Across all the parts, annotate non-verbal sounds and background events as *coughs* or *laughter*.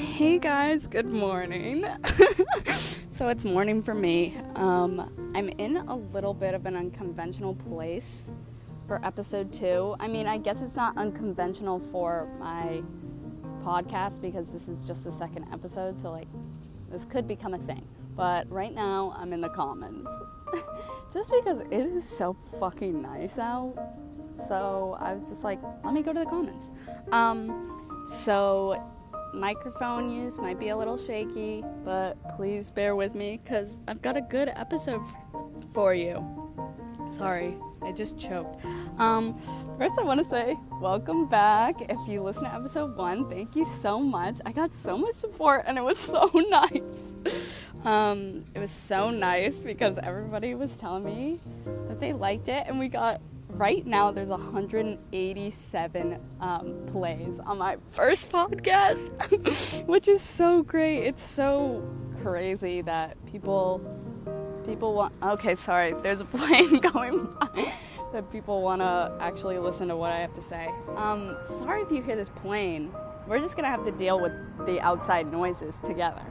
Hey guys, good morning. *laughs* so it's morning for me. Um, I'm in a little bit of an unconventional place for episode two. I mean, I guess it's not unconventional for my podcast because this is just the second episode, so like this could become a thing. But right now, I'm in the commons. *laughs* just because it is so fucking nice out. So I was just like, let me go to the commons. Um, so microphone use might be a little shaky, but please bear with me because I've got a good episode for you. Sorry, I just choked. Um, first, I want to say welcome back. If you listen to episode one, thank you so much. I got so much support and it was *laughs* so nice. Um, it was so nice because everybody was telling me that they liked it, and we got right now there's 187 um, plays on my first podcast *laughs* which is so great. It's so crazy that people people want okay sorry there's a plane *laughs* going by that people want to actually listen to what i have to say. Um, sorry if you hear this plane. We're just gonna have to deal with the outside noises together.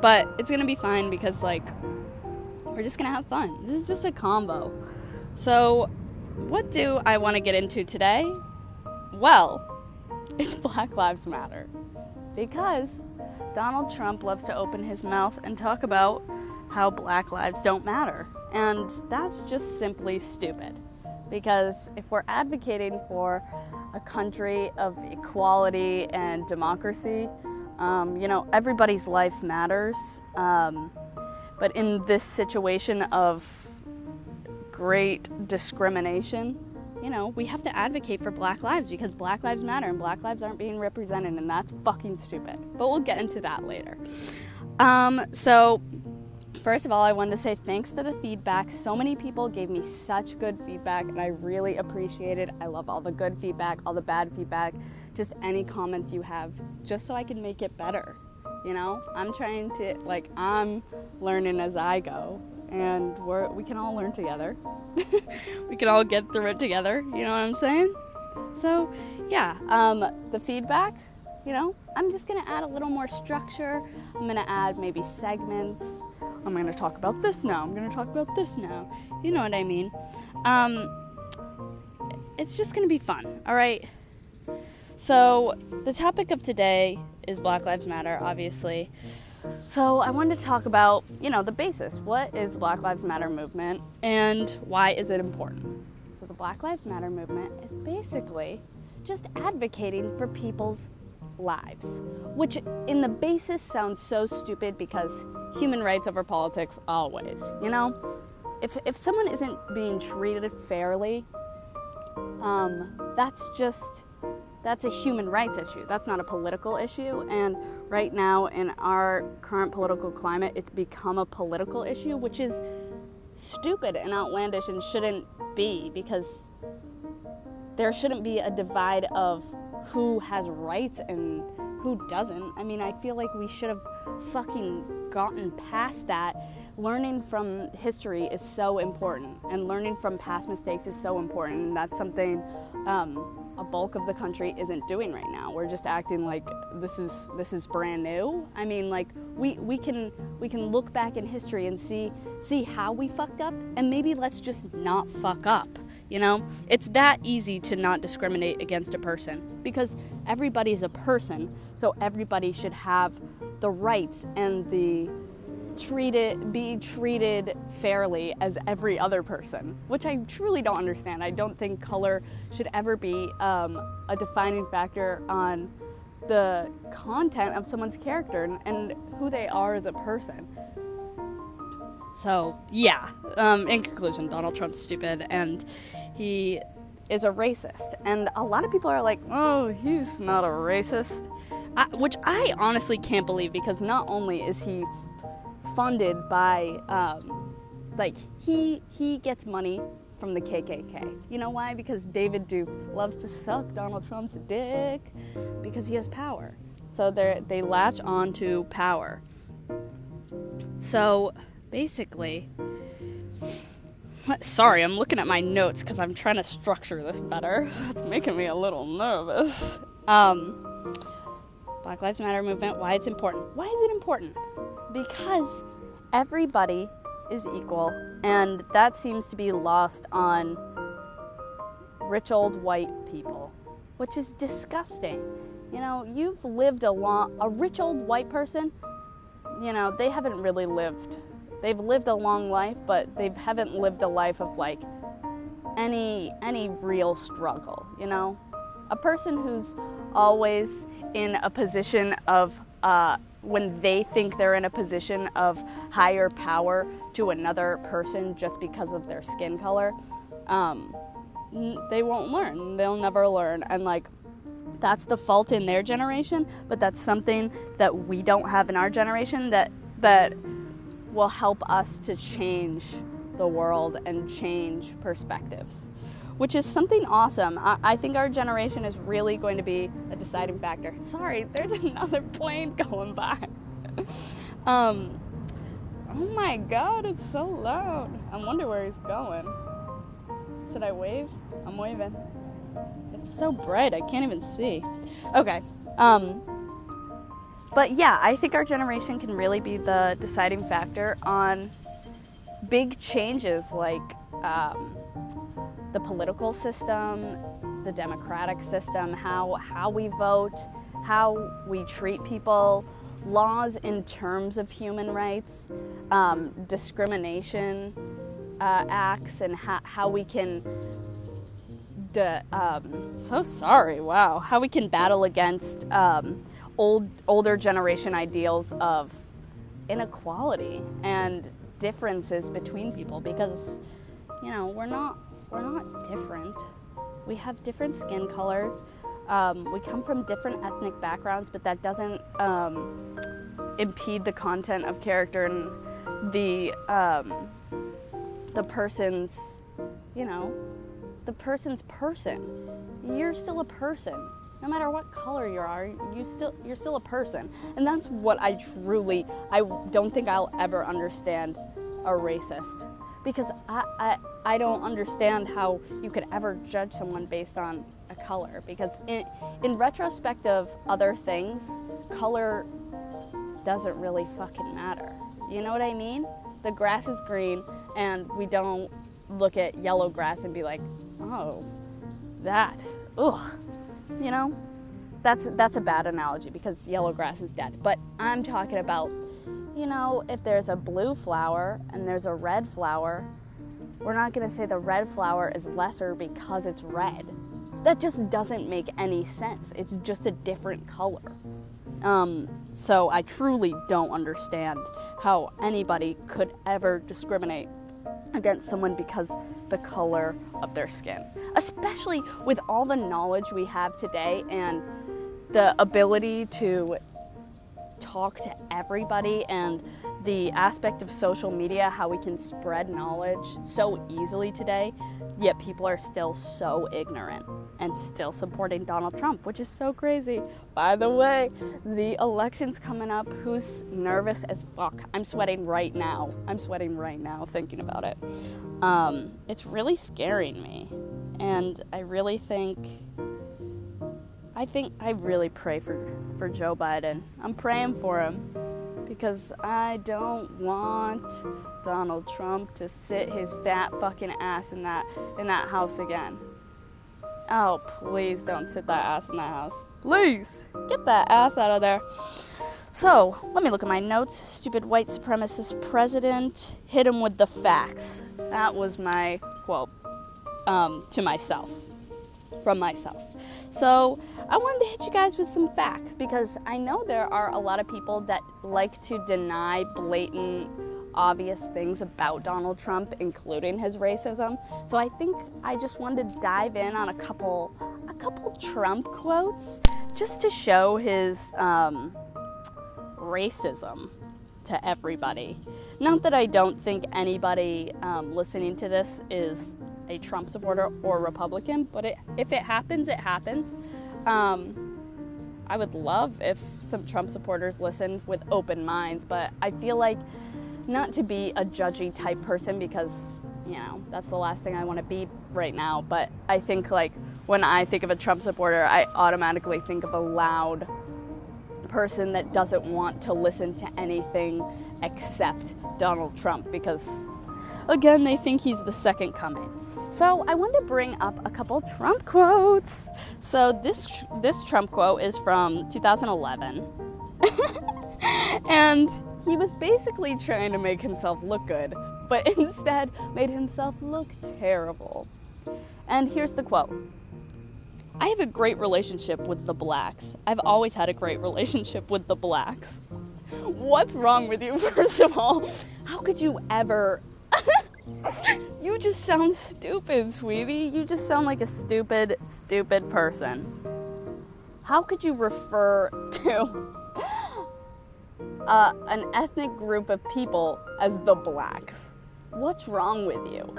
But it's gonna be fine because like we're just gonna have fun. This is just a combo. So what do I want to get into today? Well, it's Black Lives Matter. Because Donald Trump loves to open his mouth and talk about how black lives don't matter. And that's just simply stupid. Because if we're advocating for a country of equality and democracy, um, you know, everybody's life matters. Um, but in this situation of great discrimination, you know, we have to advocate for black lives because black lives matter and black lives aren't being represented, and that's fucking stupid. But we'll get into that later. Um, so, first of all, I wanted to say thanks for the feedback. So many people gave me such good feedback, and I really appreciate it. I love all the good feedback, all the bad feedback, just any comments you have, just so I can make it better. You know, I'm trying to, like, I'm learning as I go and we can all learn together. *laughs* we can all get through it together, you know what I'm saying? So, yeah, um, the feedback, you know, I'm just gonna add a little more structure. I'm gonna add maybe segments. I'm gonna talk about this now. I'm gonna talk about this now. You know what I mean? Um, it's just gonna be fun, all right? So, the topic of today is Black Lives Matter, obviously. So, I wanted to talk about, you know, the basis. What is the Black Lives Matter movement and why is it important? So, the Black Lives Matter movement is basically just advocating for people's lives, which in the basis sounds so stupid because human rights over politics always, you know? If, if someone isn't being treated fairly, um, that's just that's a human rights issue. That's not a political issue. And right now, in our current political climate, it's become a political issue, which is stupid and outlandish and shouldn't be because there shouldn't be a divide of who has rights and who doesn't. I mean, I feel like we should have fucking gotten past that. Learning from history is so important, and learning from past mistakes is so important. And that's something um, a bulk of the country isn't doing right now. We're just acting like this is this is brand new. I mean, like we we can we can look back in history and see see how we fucked up and maybe let's just not fuck up. You know? It's that easy to not discriminate against a person because everybody's a person, so everybody should have the rights and the treated be treated fairly as every other person which i truly don't understand. I don't think color should ever be um, a defining factor on the content of someone's character and, and who they are as a person. So yeah um, in conclusion donald trump's stupid and he is a racist. And a lot of people are like oh he's not a racist. I, which i honestly can't believe because not only is he funded by um, like he he gets money from the KKK. You know why? Because David Duke loves to suck Donald Trump's dick because he has power. So they they latch on to power. So basically, *sighs* sorry, I'm looking at my notes because I'm trying to structure this better. *laughs* That's making me a little nervous. Um, Black Lives Matter movement, why it's important. Why is it important? Because everybody is equal, and that seems to be lost on rich old white people, which is disgusting. You know, you've lived a long, a rich old white person, you know, they haven't really lived. They've lived a long life, but they haven't lived a life of like any any real struggle, you know? A person who's always in a position of uh, when they think they're in a position of higher power to another person just because of their skin color, um, they won't learn. They'll never learn. And like, that's the fault in their generation, but that's something that we don't have in our generation that that will help us to change the world and change perspectives, which is something awesome. I, I think our generation is really going to be a deciding factor. Sorry, there's *laughs* another plane going by. *laughs* um, oh my god, it's so loud. I wonder where he's going. Should I wave? I'm waving. It's so bright, I can't even see. Okay. Um, but yeah, I think our generation can really be the deciding factor on big changes like um, the political system, the democratic system, how, how we vote, how we treat people, laws in terms of human rights, um, discrimination uh, acts, and ha- how we can the um, so sorry. Wow, how we can battle against um, old older generation ideals of inequality and differences between people because you know we're not we're not different. We have different skin colors. Um, we come from different ethnic backgrounds, but that doesn't um, impede the content of character and the um, the person's you know the person's person. You're still a person. No matter what color you are, you still you're still a person. And that's what I truly I don't think I'll ever understand a racist. Because I, I, I don't understand how you could ever judge someone based on a color. Because in, in retrospect of other things, color doesn't really fucking matter. You know what I mean? The grass is green, and we don't look at yellow grass and be like, oh, that, ugh, you know, that's that's a bad analogy because yellow grass is dead. But I'm talking about, you know, if there's a blue flower and there's a red flower, we're not going to say the red flower is lesser because it's red. That just doesn't make any sense. It's just a different color. Um, so I truly don't understand how anybody could ever discriminate against someone because the color of their skin. Especially with all the knowledge we have today and the ability to talk to everybody and the aspect of social media, how we can spread knowledge so easily today, yet people are still so ignorant and still supporting Donald Trump, which is so crazy. By the way, the election's coming up. Who's nervous as fuck? I'm sweating right now. I'm sweating right now thinking about it. Um, it's really scaring me. And I really think. I think I really pray for, for Joe Biden. I'm praying for him because I don't want Donald Trump to sit his fat fucking ass in that in that house again. Oh, please don't sit that ass in that house. Please get that ass out of there. So, let me look at my notes. Stupid white supremacist president. Hit him with the facts. That was my quote um, to myself, from myself. So, I wanted to hit you guys with some facts because I know there are a lot of people that like to deny blatant, obvious things about Donald Trump, including his racism. So I think I just wanted to dive in on a couple, a couple Trump quotes just to show his um, racism to everybody. Not that I don't think anybody um, listening to this is a Trump supporter or Republican, but it, if it happens, it happens. Um, I would love if some Trump supporters listened with open minds, but I feel like not to be a judgy type person because, you know, that's the last thing I want to be right now, but I think like when I think of a Trump supporter, I automatically think of a loud, person that doesn't want to listen to anything except Donald Trump because, again, they think he's the second coming. So I wanted to bring up a couple Trump quotes. So this this Trump quote is from 2011, *laughs* and he was basically trying to make himself look good, but *laughs* instead made himself look terrible. And here's the quote. I have a great relationship with the blacks. I've always had a great relationship with the blacks. What's wrong with you, *laughs* first of all? How could you ever you just sound stupid, sweetie. You just sound like a stupid, stupid person. How could you refer to uh, an ethnic group of people as the blacks? What's wrong with you?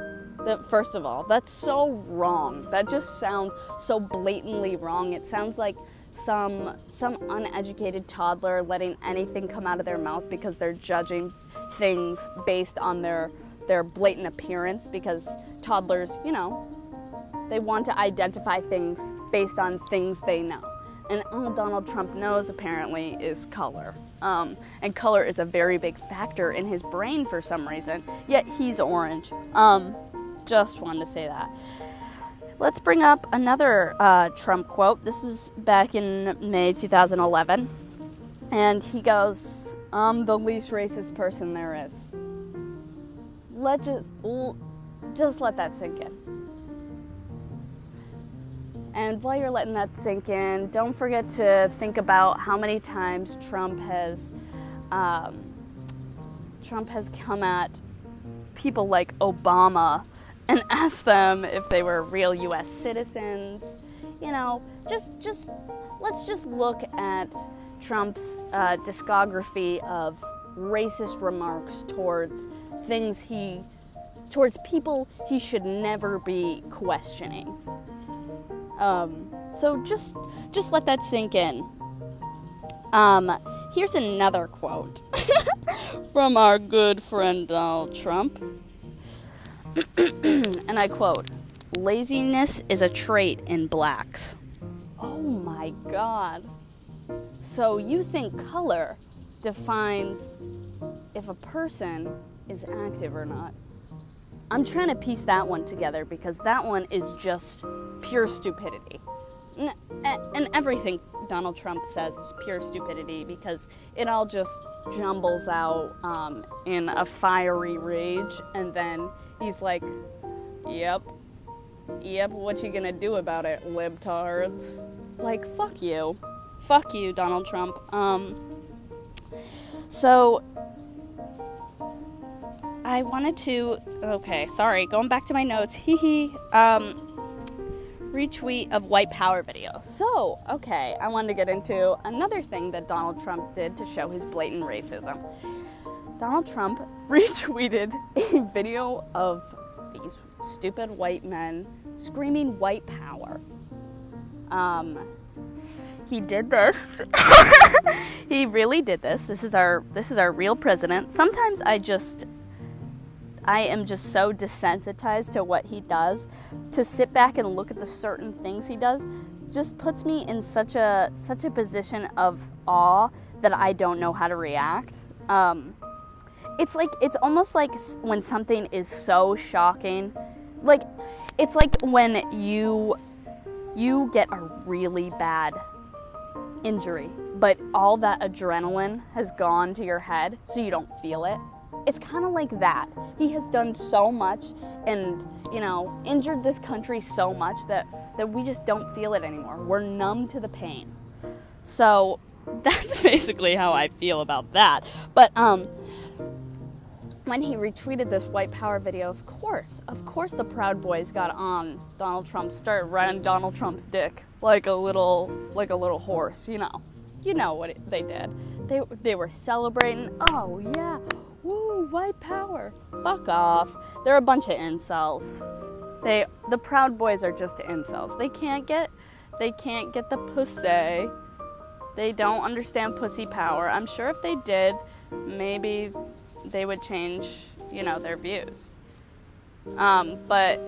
That first of all, that's so wrong. That just sounds so blatantly wrong. It sounds like some some uneducated toddler letting anything come out of their mouth because they're judging things based on their their blatant appearance because toddlers, you know, they want to identify things based on things they know. And all Donald Trump knows apparently is color. Um, and color is a very big factor in his brain for some reason. Yet he's orange. Um, just wanted to say that. Let's bring up another uh, Trump quote. This was back in May 2011. And he goes, I'm the least racist person there is let just just let that sink in. And while you're letting that sink in, don't forget to think about how many times Trump has um, Trump has come at people like Obama and *laughs* asked them if they were real U.S. citizens. You know, just just let's just look at Trump's uh, discography of racist remarks towards things he towards people he should never be questioning. Um, so just just let that sink in. Um, here's another quote *laughs* from our good friend Donald Trump. *clears throat* and I quote, laziness is a trait in blacks. Oh my god. So you think color defines if a person is active or not. I'm trying to piece that one together because that one is just pure stupidity. And everything Donald Trump says is pure stupidity because it all just jumbles out um, in a fiery rage, and then he's like, "Yep, yep, what you gonna do about it, libtards?" Like, fuck you, fuck you, Donald Trump. Um, so I wanted to. Okay, sorry. Going back to my notes. Hee hee. Um, retweet of white power video. So, okay, I wanted to get into another thing that Donald Trump did to show his blatant racism. Donald Trump *laughs* retweeted a video of these stupid white men screaming white power. Um, he did this. *laughs* he really did this. This is our this is our real president. Sometimes I just I am just so desensitized to what he does. To sit back and look at the certain things he does just puts me in such a such a position of awe that I don't know how to react. Um, it's like it's almost like when something is so shocking, like it's like when you you get a really bad injury, but all that adrenaline has gone to your head, so you don't feel it it's kind of like that. He has done so much and, you know, injured this country so much that, that we just don't feel it anymore. We're numb to the pain. So *laughs* that's basically how I feel about that. But, um, when he retweeted this white power video, of course, of course, the Proud Boys got on Donald Trump, started riding Donald Trump's dick like a little, like a little horse. You know, you know what it, they did. They they were celebrating. Oh yeah, Woo, white power. Fuck off. They're a bunch of incels. They the Proud Boys are just incels. They can't get they can't get the pussy. They don't understand pussy power. I'm sure if they did, maybe they would change, you know, their views. Um, but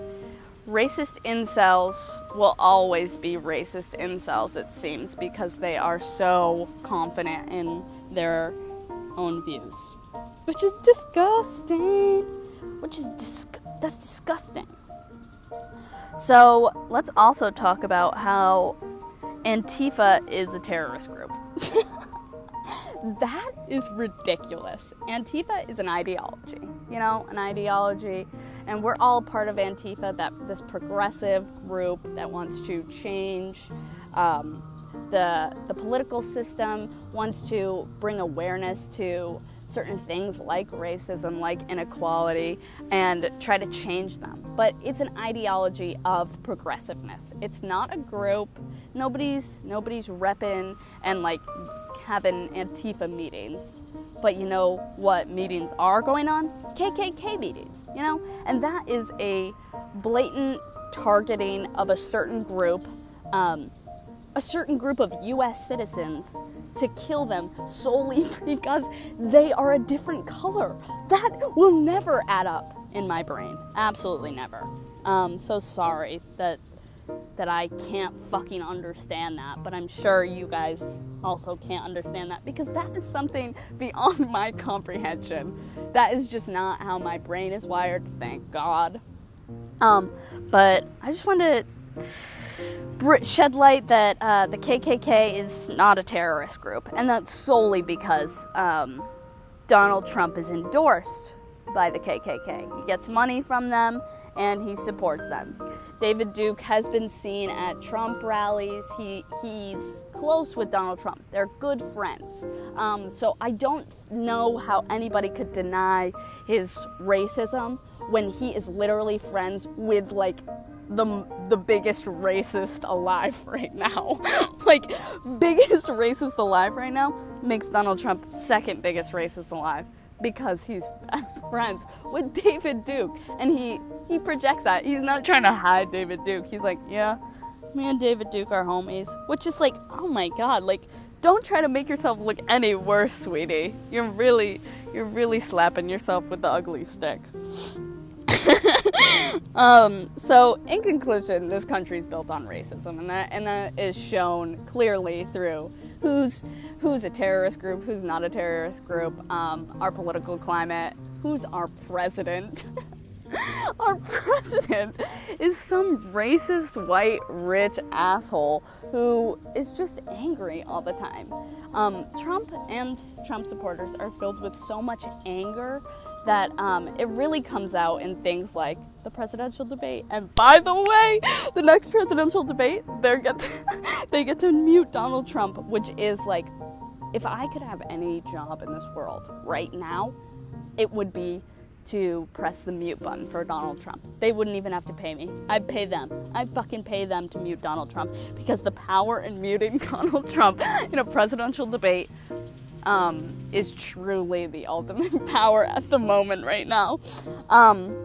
racist incels will always be racist incels, it seems, because they are so confident in their own views. Which is disgusting. Which is dis- that's disgusting. So let's also talk about how Antifa is a terrorist group. *laughs* that is ridiculous. Antifa is an ideology, you know, an ideology, and we're all part of Antifa, that this progressive group that wants to change um, the the political system, wants to bring awareness to certain things like racism, like inequality, and try to change them. But it's an ideology of progressiveness. It's not a group. Nobody's nobody's repping and like having Antifa meetings. But you know what meetings are going on? KKK meetings, you know? And that is a blatant targeting of a certain group, um, a certain group of US citizens to kill them solely *laughs* because they are a different color. That will never add up in my brain. Absolutely never. Um, so sorry that that I can't fucking understand that, but I'm sure you guys also can't understand that because that is something beyond *laughs* my comprehension. That is just not how my brain is wired, thank God. Um, but I just wanted to shed light that uh, the KKK is not a terrorist group, and that's solely because um, Donald Trump is endorsed by the KKK. He gets money from them and he supports them. David Duke has been seen at Trump rallies. He he's close with Donald Trump. They're good friends. Um, so I don't know how anybody could deny his racism when he is literally friends with like the the biggest racist alive *laughs* right now. like biggest racist alive right now makes Donald Trump second biggest racist alive because he's best friends with *laughs* David Duke. And he, he projects that. He's not trying to hide David Duke. He's like, yeah, me and David Duke are homies. Which is like, oh my god, like, don't try to make yourself look any worse, sweetie. You're really, you're really slapping yourself with the ugly stick. *laughs* um, so, in conclusion, this country is built on racism, and that and that is shown clearly through who's who's a terrorist group, who's not a terrorist group, um, our political climate, who's our president. *laughs* our president is some racist white rich asshole who is just angry all the time. Um, Trump and Trump supporters are filled with so much anger that um, it really comes out in things like the presidential debate. And by the way, the next presidential debate, they get to, *laughs* they get to mute Donald Trump, which is like, if I could have any job in this world right now, it would be to press the mute button for Donald Trump. They wouldn't even have to pay me. I'd pay them. I'd fucking pay them to mute Donald Trump because the power in muting *laughs* Donald Trump in a presidential debate um, is truly the ultimate *laughs* power at the moment right now. Um,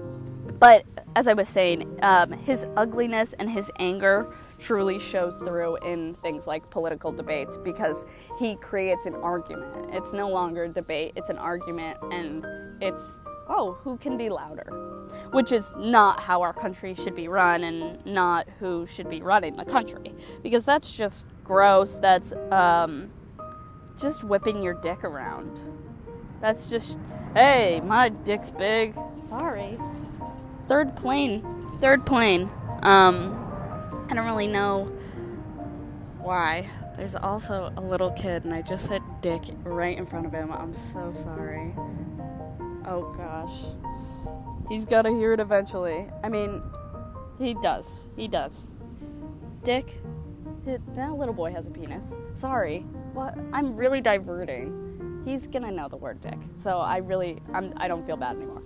but as I was saying, um, his ugliness and his anger truly shows through in things like political debates because he creates an argument. It's no longer debate, it's an argument, and it's, oh, who can be louder? Which is not how our country should be run and not who should be running the country. Because that's just gross. That's, um, just whipping your dick around. That's just, hey, my dick's big. Sorry. Third plane. Third plane. Um, I don't really know why. There's also a little kid, and I just said dick right in front of him. I'm so sorry. Oh gosh. He's gotta hear it eventually. I mean, he does. He does. Dick. That little boy has a penis. Sorry. What? I'm really diverting. He's gonna know the word dick, so I really, I'm, I don't feel bad anymore.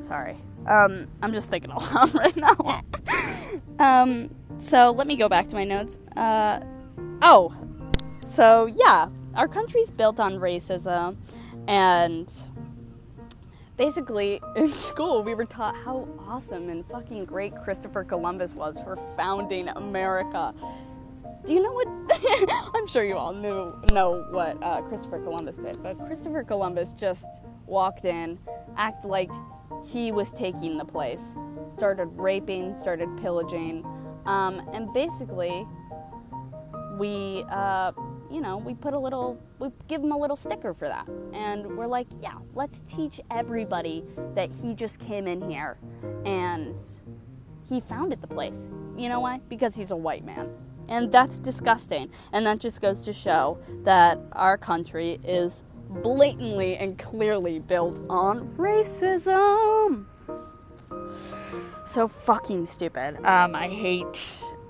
Sorry. Um, I'm just thinking aloud *laughs* right now. *laughs* um, so let me go back to my notes. Uh, oh, so yeah, our country's built on racism, and basically *laughs* in school we were taught how awesome and fucking great Christopher Columbus was for founding America do you know what? *laughs* I'm sure you all knew know what uh, Christopher Columbus did, but Christopher Columbus just walked in, act like he was taking the place, started raping, started pillaging, um, and basically, we, uh, you know, we put a little, we give him a little sticker for that. And we're like, yeah, let's teach everybody that he just came in here and he founded the place. You know why? Because he's a white man. And that's disgusting. And that just goes to show that our country is blatantly and clearly built on racism. So fucking stupid. Um, I hate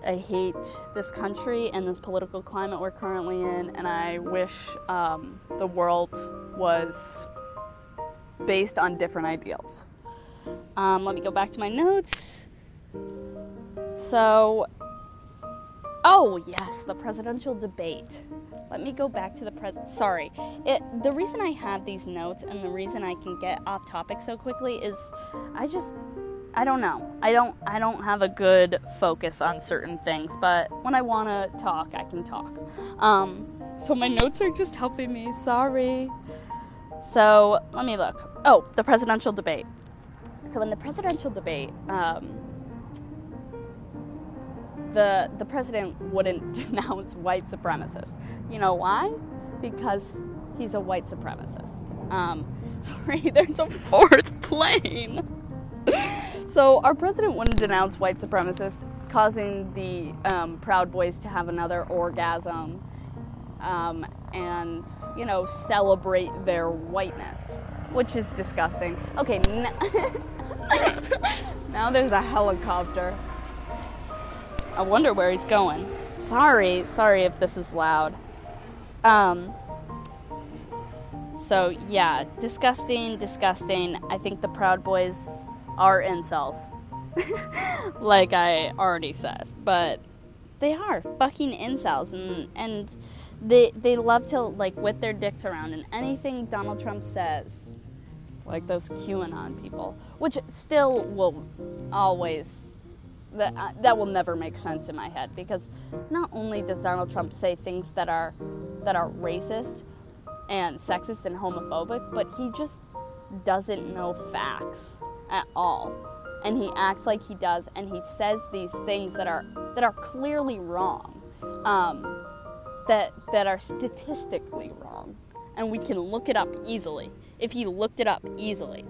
I hate this country and this political climate we're currently in, and I wish um, the world was based on different ideals. Um, let me go back to my notes. So, oh yes, the presidential debate. Let me go back to the present. Sorry, it. The reason I have these notes and the reason I can get off topic so quickly is I just I don't know. I don't I don't have a good focus on certain things, but when I want to talk, I can talk. Um, so my notes are just helping me. Sorry. So let me look. Oh, the presidential debate. So in the presidential debate, um, the the president wouldn't *laughs* denounce white supremacists. You know why? Because he's a white supremacist. Um, *laughs* sorry, *laughs* there's a fourth plane. So our president wouldn't denounce white supremacists, causing the um, Proud Boys to have another orgasm, um, and you know celebrate their whiteness, which is disgusting. Okay, n- now there's a helicopter. I wonder where he's going. Sorry, sorry if this is loud. Um. So yeah, disgusting, disgusting. I think the Proud Boys are incels. *laughs* like I already said. But they are fucking incels and and they they love to like whip their dicks around and anything Donald Trump says like those QAnon people, which still will always that uh, that will never make sense in my head because not only does Donald Trump say things that are that are racist and sexist and homophobic, but he just doesn't know facts at all. And he acts like he does, and he says these things that are that are clearly wrong, um, that that are statistically wrong, and we can look it up easily if he looked it up easily.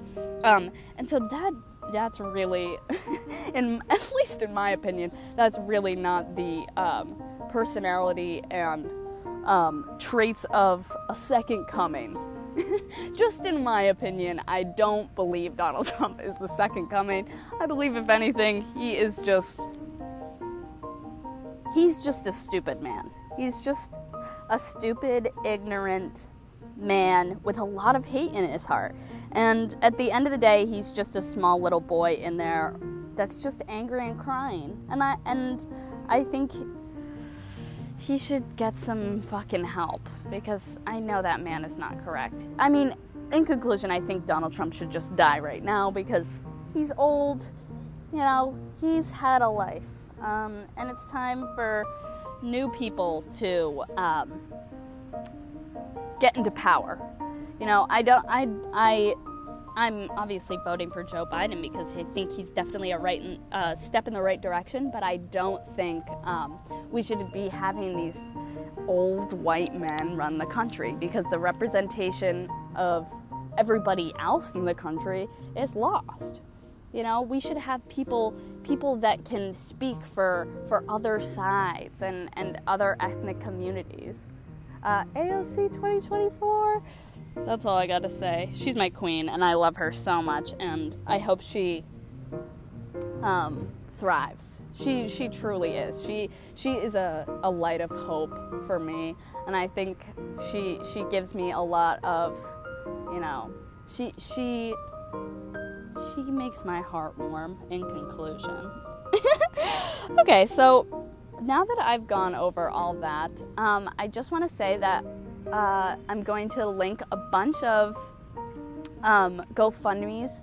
Um, and so that that's really, *laughs* in at least in my opinion, that's really not the um, personality and um, traits of a second coming *laughs* just in my opinion, I don't believe Donald *laughs* Trump is the second coming. I believe, if anything, he is just. He's just a stupid man. He's just a stupid, ignorant man with a lot of hate in his heart. And at the end of the day, he's just a small little boy in there that's just angry and crying. And I and I think he should get some fucking help because I know that man is not correct. I mean, in conclusion, I think Donald Trump should just die right now because he's old, you know, he's had a life. Um, and it's time for new people to um, get into power. You know, I don't, I, I I'm obviously voting for Joe Biden because I think he's definitely a right uh, step in the right direction, but I don't think um, we should be having these old white men run the country because the representation of everybody else in the country is lost. You know, we should have people people that can speak for for other sides and and other ethnic communities. Uh, AOC 2024 that's all I got to say. She's my queen, and I love her so much, and I hope she um, thrives. She she truly is. She she is a, a light of hope for me, and I think she she gives me a lot of, you know, she she she makes my heart warm. In conclusion, *laughs* okay, so now that I've gone over all that, um, I just want to say that uh, I'm going to link a bunch of um, GoFundMe's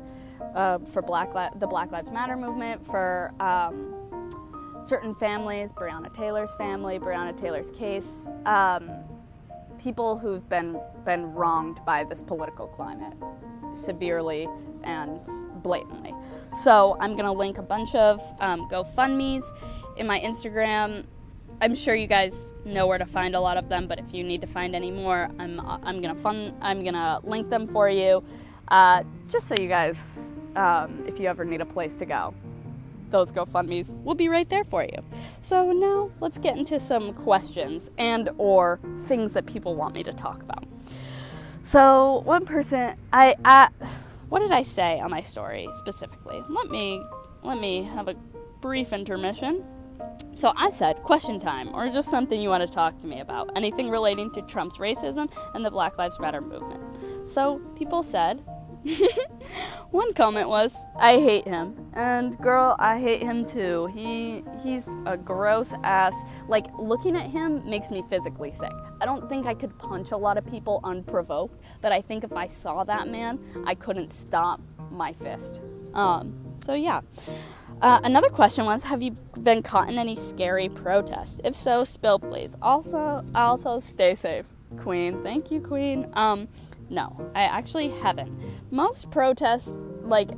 uh, for Black Li- the Black Lives Matter movement, for um, certain families, Breonna Taylor's family, Breonna Taylor's case, um, people who've been been wronged by this political climate severely and blatantly. So I'm gonna link a bunch of um, GoFundmes in my Instagram. I'm sure you guys know where to find a lot of them, but if you need to find any more, I'm I'm gonna fun I'm gonna link them for you, uh, just so you guys, um, if you ever need a place to go, those GoFundmes will be right there for you. So now let's get into some questions and or things that people want me to talk about. So one person, I, I what did I say on my story specifically? Let me let me have a brief intermission. So I said question time, or just something you want to talk to me about, anything relating to Trump's racism and the Black Lives Matter movement. So people said, *laughs* one comment was, "I hate him," and girl, I hate him too. He he's a gross ass. Like looking at him makes me physically sick. I don't think I could punch a lot of people unprovoked, but I think if I saw that man, I couldn't stop my fist. Um, so yeah. Uh, another question was, have you been caught in any scary protests? If so, spill please. Also, also stay safe, Queen. Thank you, Queen. Um, no, I actually haven't. Most protests, like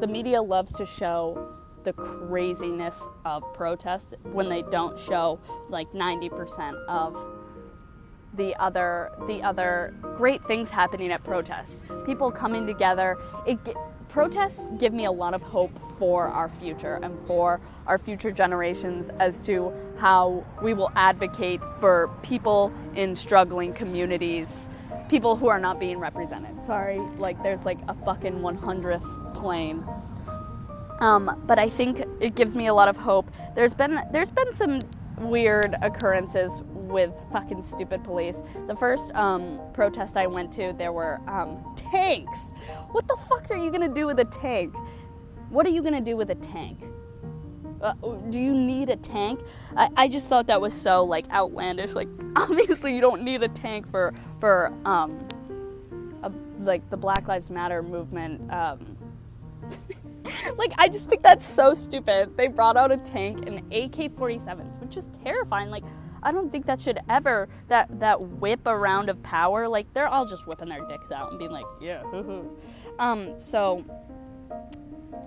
the media loves to show the craziness of protest when they don't show like 90% of the other the other great things happening at protests. People coming together. It protests give me a lot of hope for our future and for our future generations as to how we will advocate for people in struggling communities people who are not being represented. Sorry, like there's like a fucking 100th plane. Um, but I think it gives me a lot of hope. There's been there's been some weird occurrences with fucking stupid police. The first um, protest I went to, there were um, tanks. What the fuck are you gonna do with a tank? What are you gonna do with a tank? Uh, do you need a tank? I, I just thought that was so like outlandish. Like *laughs* obviously you don't need a tank for for um, a, like the Black Lives Matter movement. Um, *laughs* like I just think that's so stupid. They brought out a tank and AK-47, which is terrifying. Like I don't think that should ever that that whip around of power. Like they're all just whipping their dicks out and being like, yeah. um. So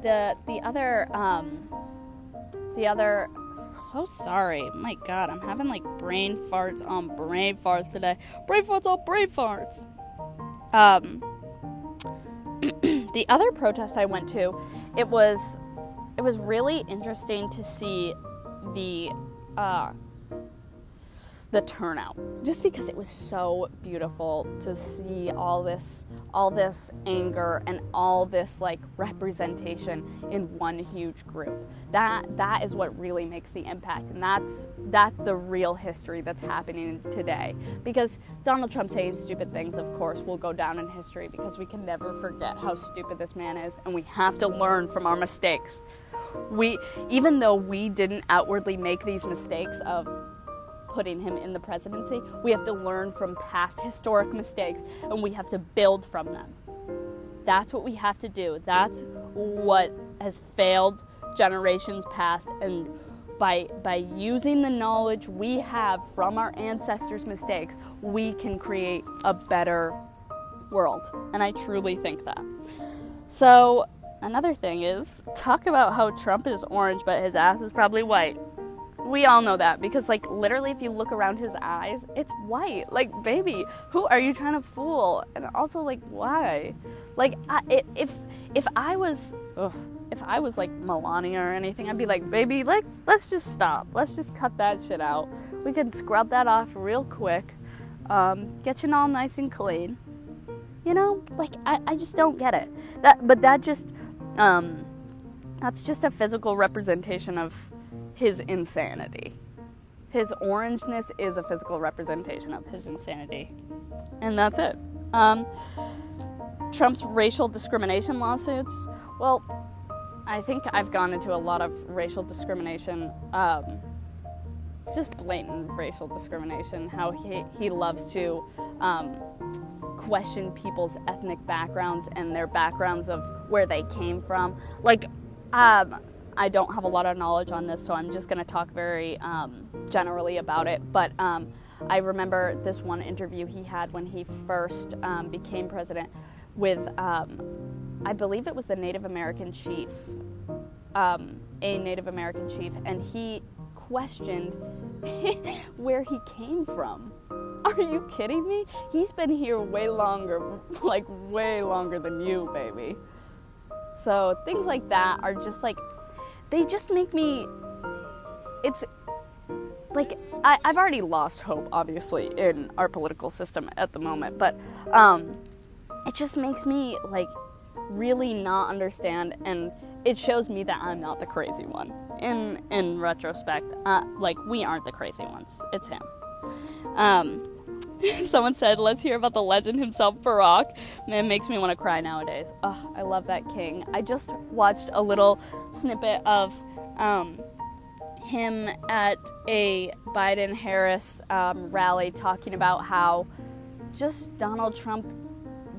the the other um the other so sorry. My god, I'm having like brain farts on brain farts today. Brain farts on brain farts. Um *clears throat* the other protest I went to, it was it was really interesting to see the uh the turnout. Just because it was so beautiful to see all this all this anger and all this like representation in one huge group. That that is what really makes the impact and that's that's the real history that's happening today. Because Donald Trump saying stupid things of course will go down in history because we can never forget how stupid this man is and we have to learn from our mistakes. We even though we didn't outwardly make these mistakes of putting him in the presidency. We have to learn from past historic mistakes and we have to build from them. That's what we have to do. That's what has failed generations past and by by using the knowledge we have from our ancestors' mistakes, we can create a better world. And I truly think that. So, another thing is talk about how Trump is orange but his ass is probably white we all know that because like literally if you look around his eyes it's white. Like baby who are you trying to fool? And also like why? Like I, if if i was ugh, if i was like melania or anything i'd be like baby like let's just stop. Let's just cut that shit out. We can scrub that off real quick. Um, get you all nice and clean. You know? Like I, I just don't get it. That but that just um, that's just a physical representation of his insanity. His orangeness is a physical representation of his insanity. And that's it. Um, Trump's racial discrimination lawsuits. Well, I think I've gone into a lot of racial discrimination, um, just blatant racial discrimination, how he, he loves to um, question people's ethnic backgrounds and their backgrounds of where they came from. Like, um, I don't have a lot of knowledge on this, so I'm just going to talk very um, generally about it. But um, I remember this one interview he had when he first um, became president with um, I believe it was the Native American chief, um, a Native American chief, and he questioned *laughs* where he came from. Are you kidding me? He's been here way longer, like way longer than you, baby. So things like that are just like, they just make me. It's like I, have already lost hope, obviously, in our political system at the moment, but um, it just makes me like really not understand, and it shows me that I'm not the crazy one. In in retrospect, uh, like we aren't the crazy ones; it's him. Um, *laughs* someone said, "Let's hear about the legend himself, Barack." Man, makes me want to cry nowadays. Oh, I love that king. I just watched a little snippet of. Um, him at a Biden Harris um, rally talking about how just Donald Trump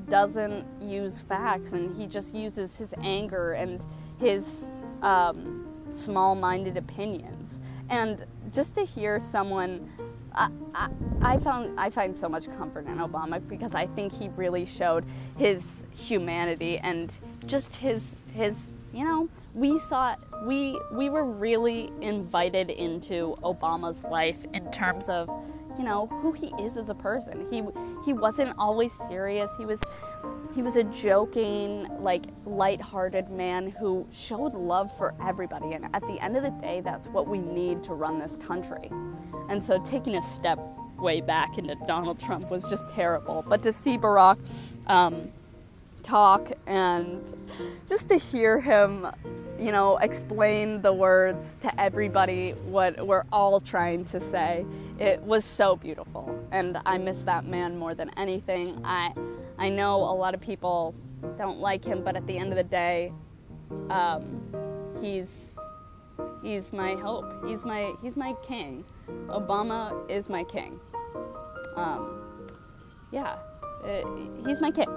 doesn't use facts and he just uses his anger and his um, small minded opinions. And just to hear someone. I, I, found I find so much comfort in Obama because I think he really showed his humanity and just his his you know we saw we we were really invited into Obama's life in terms of you know who he is as a person. He he wasn't always serious. He was he was a joking, like light-hearted man who showed love for everybody. And at the end of the day, that's what we need to run this country. And so taking a step way back into Donald Trump was just terrible. But to see Barack um, talk and just to hear him, you know, explain the words to everybody what we're all trying to say. It was so beautiful, and I miss that man more than anything. I, I know a lot of people don't like him, but at the end of the day, um, he's he's my hope. He's my he's my king. Obama is my king. Um, yeah, it, he's my king.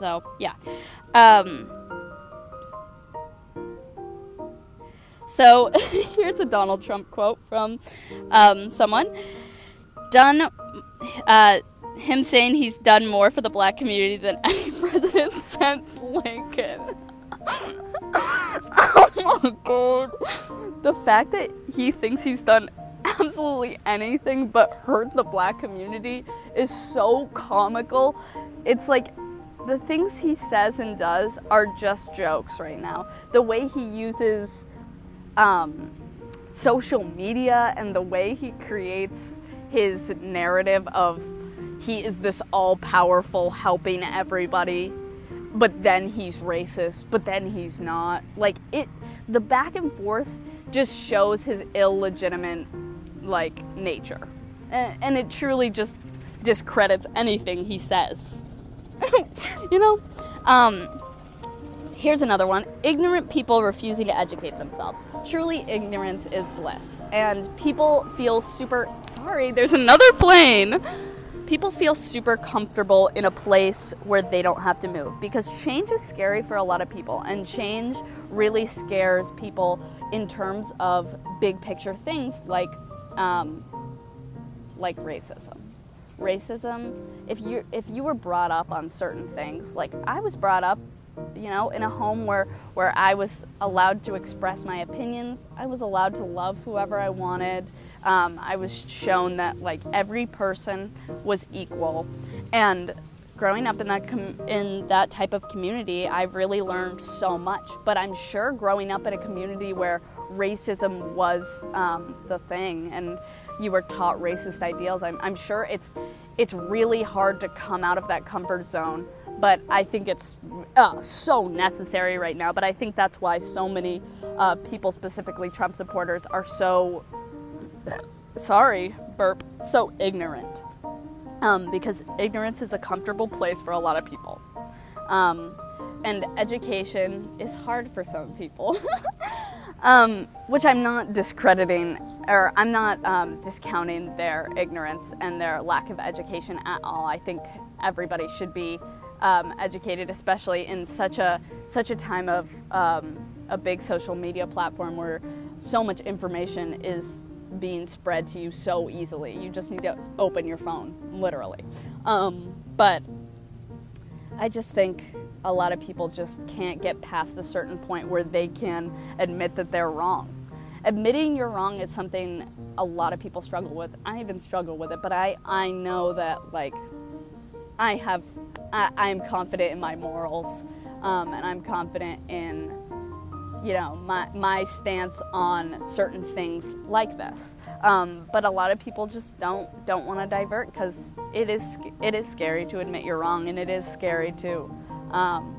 So, yeah. Um, so, *laughs* here's a Donald Trump quote from um, someone. Done, uh, him saying he's done more for the black community than *laughs* any president since Lincoln. *laughs* oh my god. The fact that he thinks he's done absolutely anything but hurt the black community is so comical. It's like the things he says and does are just jokes right now. The way he uses um, social media and the way he creates his narrative of he is this all powerful, helping everybody, but then he's racist, but then he's not. Like, it, the back and forth just shows his illegitimate, like, nature. And, and it truly just discredits anything he says. *laughs* you know? Um, here's another one ignorant people refusing to educate themselves. Truly, ignorance is bliss. And people feel super. Sorry, there's another plane! People feel super comfortable in a place where they don't have to move because change is scary for a lot of people, and change really scares people in terms of big picture things like um, like racism. Racism if you if you were brought up on certain things like i was brought up you know in a home where where i was allowed to express my opinions. I was allowed to love whoever i wanted um, i was shown that like every person was equal and growing up in that com- in that type of community i've really learned so much but i'm sure growing up in a community where racism was um, the thing and you were taught racist ideals. I'm, I'm sure it's it's really hard to come out of that comfort zone, but I think it's uh, so necessary right now. But I think that's why so many uh, people, specifically Trump supporters, are so sorry, burp, so ignorant. Um, because ignorance is a comfortable place for a lot of people. Um, and education is hard for some people. *laughs* um, which I'm not discrediting or I'm not um, discounting their ignorance and their lack of education at all. I think everybody should be um, educated, especially in such a such a time of um, a big social media platform where so much information is being spread to you so easily. You just need to open your phone, literally. Um, but I just think a lot of people just can't get past a certain point where they can admit that they're wrong. Admitting you're wrong is something a lot of people struggle with. I even struggle with it, but I, I know that like I have I, I'm confident in my morals, um, and I'm confident in you know my my stance on certain things like this. Um, but a lot of people just don't don't want to divert because it is it is scary to admit you're wrong, and it is scary to um,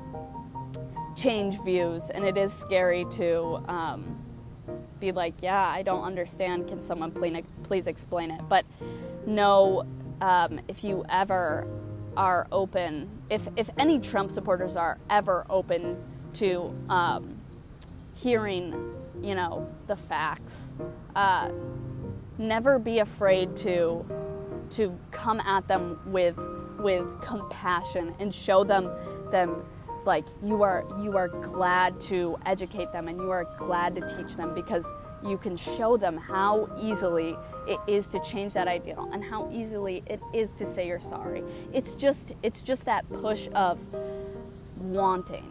change views, and it is scary to um, be like, yeah, I don't understand. Can someone please please explain it? But no, um, if you ever are open, if if any Trump supporters are ever open to um, hearing, you know, the facts. Uh, never be afraid to to come at them with with compassion and show them them like you are you are glad to educate them and you are glad to teach them because you can show them how easily it is to change that ideal and how easily it is to say you're sorry. It's just it's just that push of wanting.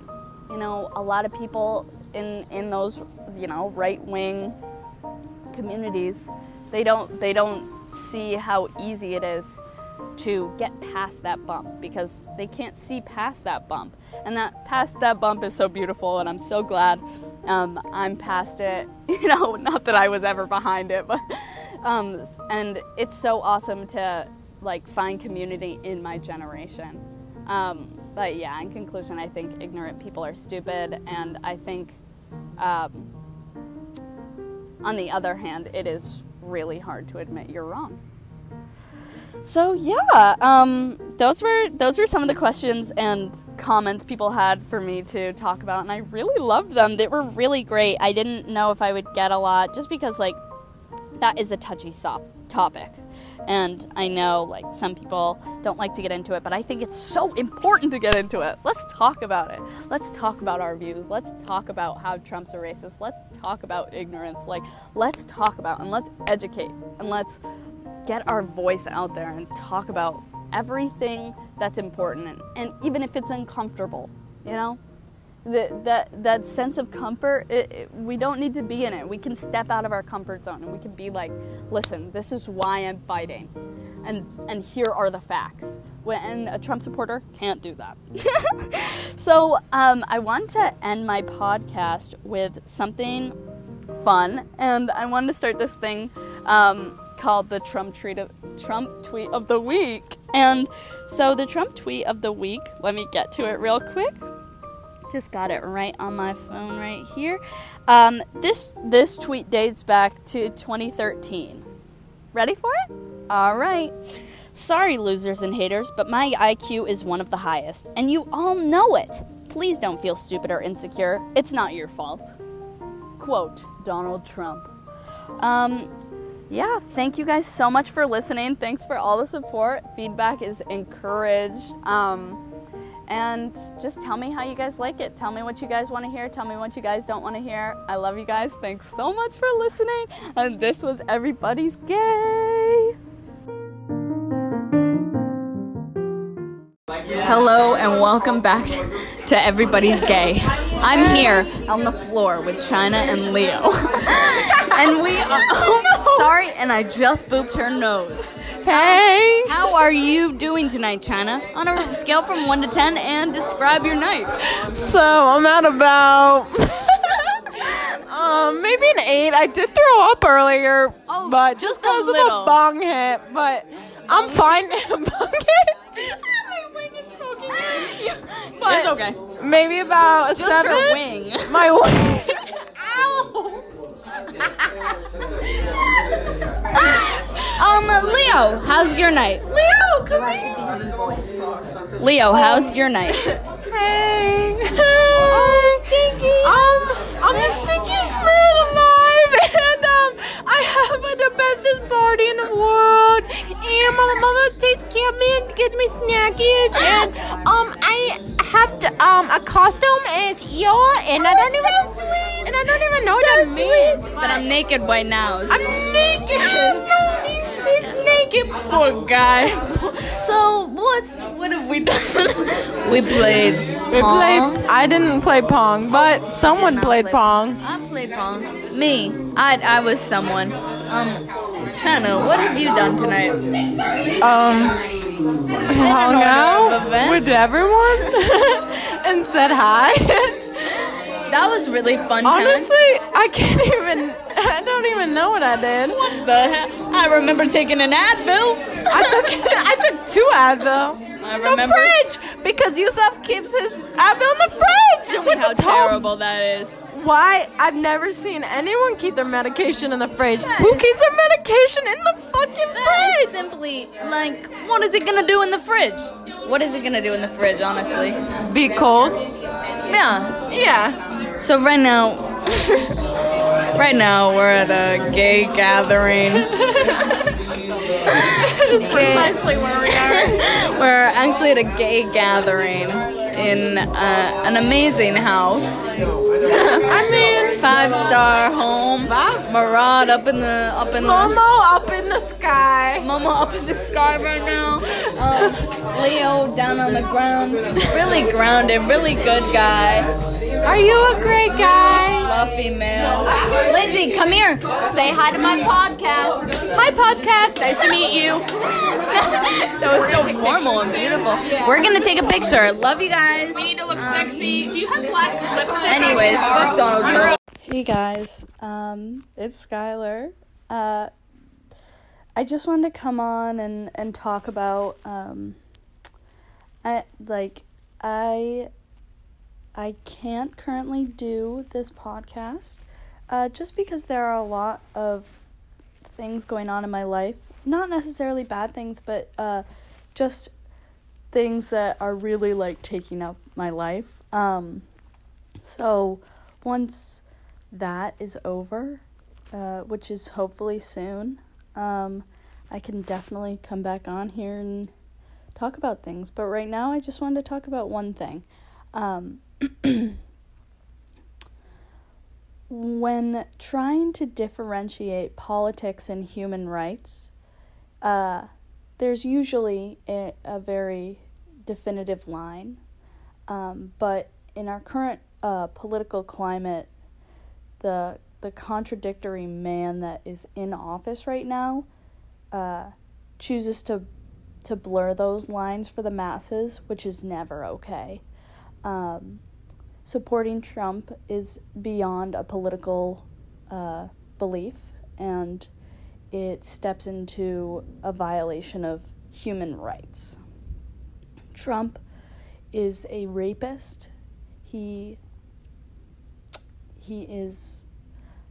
You know, a lot of people in in those, you know, right-wing communities they don't they don't see how easy it is to get past that bump because they can't see past that bump. And that past that bump is so beautiful, and I'm so glad um, I'm past it. *laughs* You know, not that I was ever behind it, but um, and it's so awesome to like find community in my generation. Um, but yeah, in conclusion, I think ignorant people are stupid, and I think, um, on the other hand, it is really hard to admit you're wrong. So yeah, um, those were those were some of the questions and comments people had for me to talk about, and I really loved them. They were really great. I didn't know if I would get a lot, just because like that is a touchy sop- topic, and I know like some people don't like to get into it, but I think it's so important to get into it. Let's talk about it. Let's talk about our views. Let's talk about how Trump's a racist. Let's talk about ignorance. Like let's talk about and let's educate and let's get our voice out there and talk about everything that's important and, and even if it's uncomfortable you know the, that that sense of comfort it, it, we don't need to be in it we can step out of our comfort zone and we can be like listen this is why i'm fighting and and here are the facts when a trump supporter can't do that *laughs* so um, i want to end my podcast with something fun and i wanted to start this thing um, called the Trump tweet of, Trump tweet of the week. And so the Trump tweet of the week, let me get to it real quick. Just got it right on my phone right here. Um, this this tweet dates back to 2013. Ready for it? All right. Sorry, losers and haters, but my IQ is one of the highest, and you all know it. Please don't feel stupid or insecure. It's not your fault. Quote Donald Trump. Um, yeah, thank you guys so much for listening. Thanks for all the support. Feedback is encouraged. Um, and just tell me how you guys like it. Tell me what you guys want to hear. Tell me what you guys don't want to hear. I love you guys. Thanks so much for listening. And this was Everybody's Gay. Hello and welcome back to Everybody's Gay. I'm here on the floor with China and Leo. *laughs* and we are. *laughs* Oh, sorry, and I just booped her nose. Hey! How are you doing tonight, China? On a scale from 1 to 10, and describe your night. So, I'm at about. *laughs* um, maybe an 8. I did throw up earlier, Oh, but just because of the bong hit, but I'm fine. *laughs* *laughs* bong hit? My wing is poking. But It's okay. Maybe about a Just 7. her wing. My wing. Ow! Um, Leo, how's your night? Leo, come here. Leo, how's your night? *laughs* Hey. Oh, stinky. Um, I'm the stinkiest man alive, *laughs* and um, I have the bestest party in the world. And my mama takes care of me and gives me snackies, *gasps* and um, I have to, um a costume is Eeyore, and I don't even and I don't even know what that means. But I'm naked right now. I'm naked. *laughs* Naked, poor guy. So what's what have we done? *laughs* we played. We Pong. played. I didn't play Pong, but someone played play- Pong. I played pong. Me. I I was someone. Um, Shanna, what have you done tonight? Um, hung out with everyone *laughs* and said hi. That was really fun. time. Honestly, I can't even. *laughs* I don't even know what I did. What the heck? I remember taking an Advil. I took *laughs* I took two Advil. I In the remember. fridge because Yusuf keeps his Advil in the fridge Tell with how the terrible Tums. that is. Why? I've never seen anyone keep their medication in the fridge. That Who keeps their medication in the fucking That fridge? simply like, what is it gonna do in the fridge? What is it gonna do in the fridge, honestly? Be cold. Yeah. Yeah. So right now, *laughs* right now we're at a gay gathering. *laughs* That's precisely where we are. *laughs* we're actually at a gay gathering in uh, an amazing house. I mean, Five star home. Murad up in the up in the Momo up in the sky. Mama up in the sky right now. Um, Leo down on the ground. Really grounded, really good guy. Are you a great guy? Fluffy man. Lindsay, come here. Say hi to my podcast. Hi, podcast. Nice to meet you. *laughs* that was so formal and beautiful. We're gonna take a picture. Love you guys. We need to look sexy. Do you have black lipstick? Anyways, fuck Donald Trump. Hey guys, um, it's Skylar. Uh, I just wanted to come on and, and talk about um, I like I I can't currently do this podcast uh, just because there are a lot of things going on in my life. Not necessarily bad things, but uh, just things that are really like taking up my life. Um, so once that is over, uh, which is hopefully soon, um, I can definitely come back on here and talk about things. But right now, I just wanted to talk about one thing. Um, *clears throat* when trying to differentiate politics and human rights, uh, there's usually a, a very definitive line. Um, but in our current uh, political climate, the the contradictory man that is in office right now uh, chooses to to blur those lines for the masses, which is never okay. Um, supporting Trump is beyond a political uh, belief, and it steps into a violation of human rights. Trump is a rapist. He he is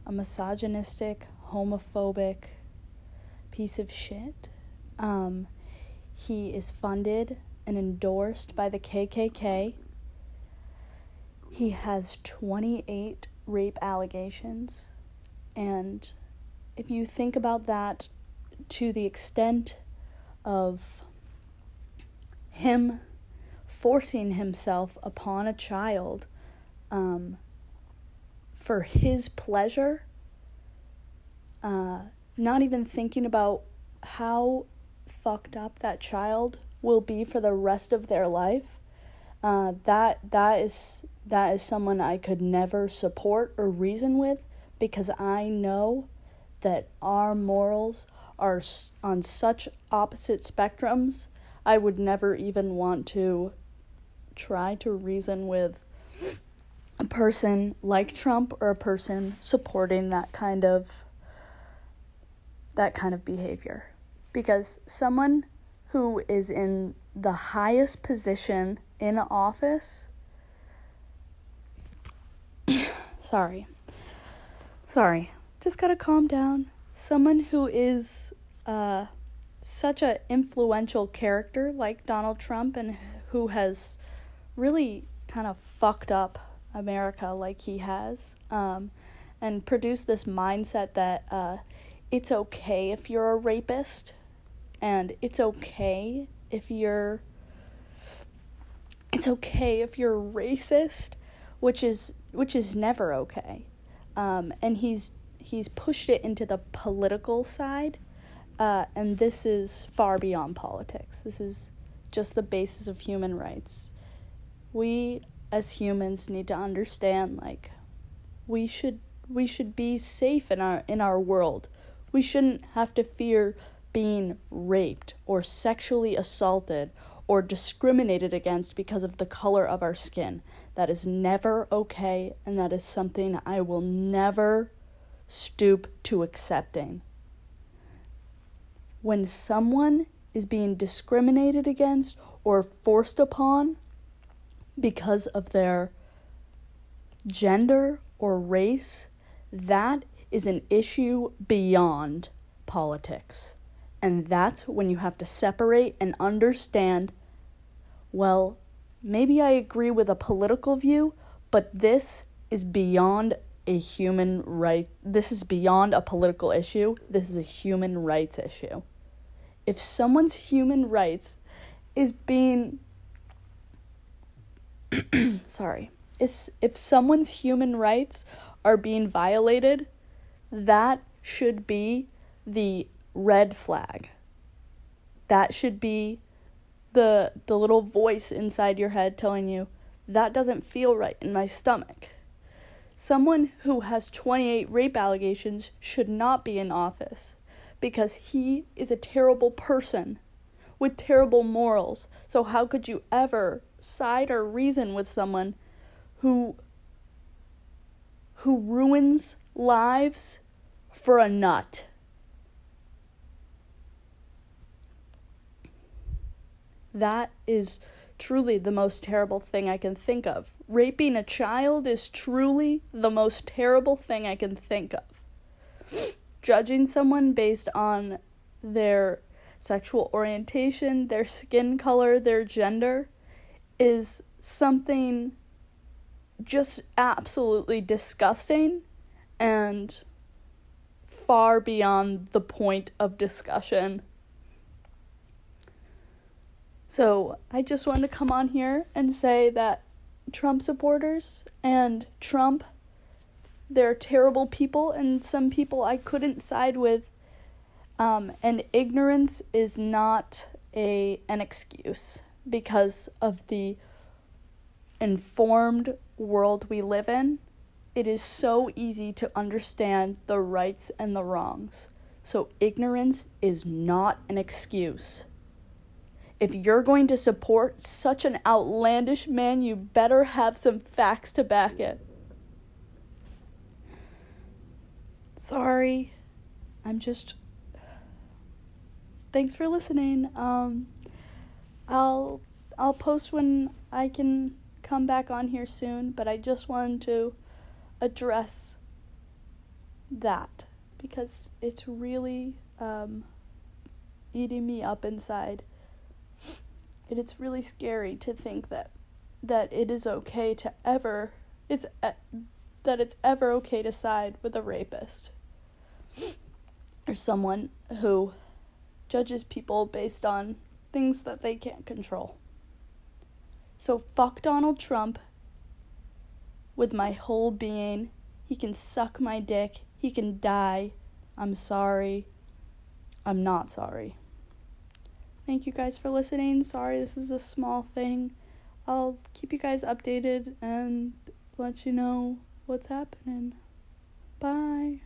a misogynistic, homophobic piece of shit. Um, he is funded and endorsed by the KKK. He has 28 rape allegations. And if you think about that to the extent of him forcing himself upon a child um, for his pleasure, uh, not even thinking about how fucked up that child will be for the rest of their life. Uh, that that is that is someone I could never support or reason with because I know that our morals are on such opposite spectrums. I would never even want to try to reason with a person like Trump or a person supporting that kind of that kind of behavior because someone who is in the highest position in office *coughs* sorry. Sorry. Just got to calm down. Someone who is uh such a influential character like Donald Trump and who has really kind of fucked up America like he has, um, and produced this mindset that uh, it's okay if you're a rapist, and it's okay if you're it's okay if you're racist, which is which is never okay, um, and he's he's pushed it into the political side, Uh, and this is far beyond politics. This is just the basis of human rights. We as humans need to understand like we should we should be safe in our in our world. We shouldn't have to fear being raped or sexually assaulted or discriminated against because of the color of our skin. That is never okay, and that is something I will never stoop to accepting. When someone is being discriminated against or forced upon because of their gender or race, that is an issue beyond politics. And that's when you have to separate and understand well, maybe I agree with a political view, but this is beyond a human right. This is beyond a political issue. This is a human rights issue. If someone's human rights is being *clears throat* sorry, is if someone's human rights are being violated, that should be the red flag. That should be the the little voice inside your head telling you that doesn't feel right in my stomach. Someone who has 28 rape allegations should not be in office because he is a terrible person with terrible morals. So how could you ever side or reason with someone who who ruins lives for a nut? That is truly the most terrible thing I can think of. Raping a child is truly the most terrible thing I can think of. Judging someone based on their sexual orientation, their skin color, their gender is something just absolutely disgusting and far beyond the point of discussion. So I just wanted to come on here and say that Trump supporters and Trump, they're terrible people, and some people I couldn't side with. Um, and ignorance is not a an excuse because of the informed world we live in. It is so easy to understand the rights and the wrongs. So ignorance is not an excuse if you're going to support such an outlandish man, you better have some facts to back it. Sorry. I'm just Thanks for listening. Um I'll I'll post when I can come back on here soon, but I just wanted to address that because it's really um eating me up inside and it's really scary to think that that it is okay to ever it's that it's ever okay to side with a rapist or someone who judges people based on things that they can't control. So fuck Donald Trump with my whole being. He can suck my dick. He can die. I'm sorry. I'm not sorry. Thank you guys for listening. Sorry, this is a small thing. I'll keep you guys updated and let you know what's happening. Bye.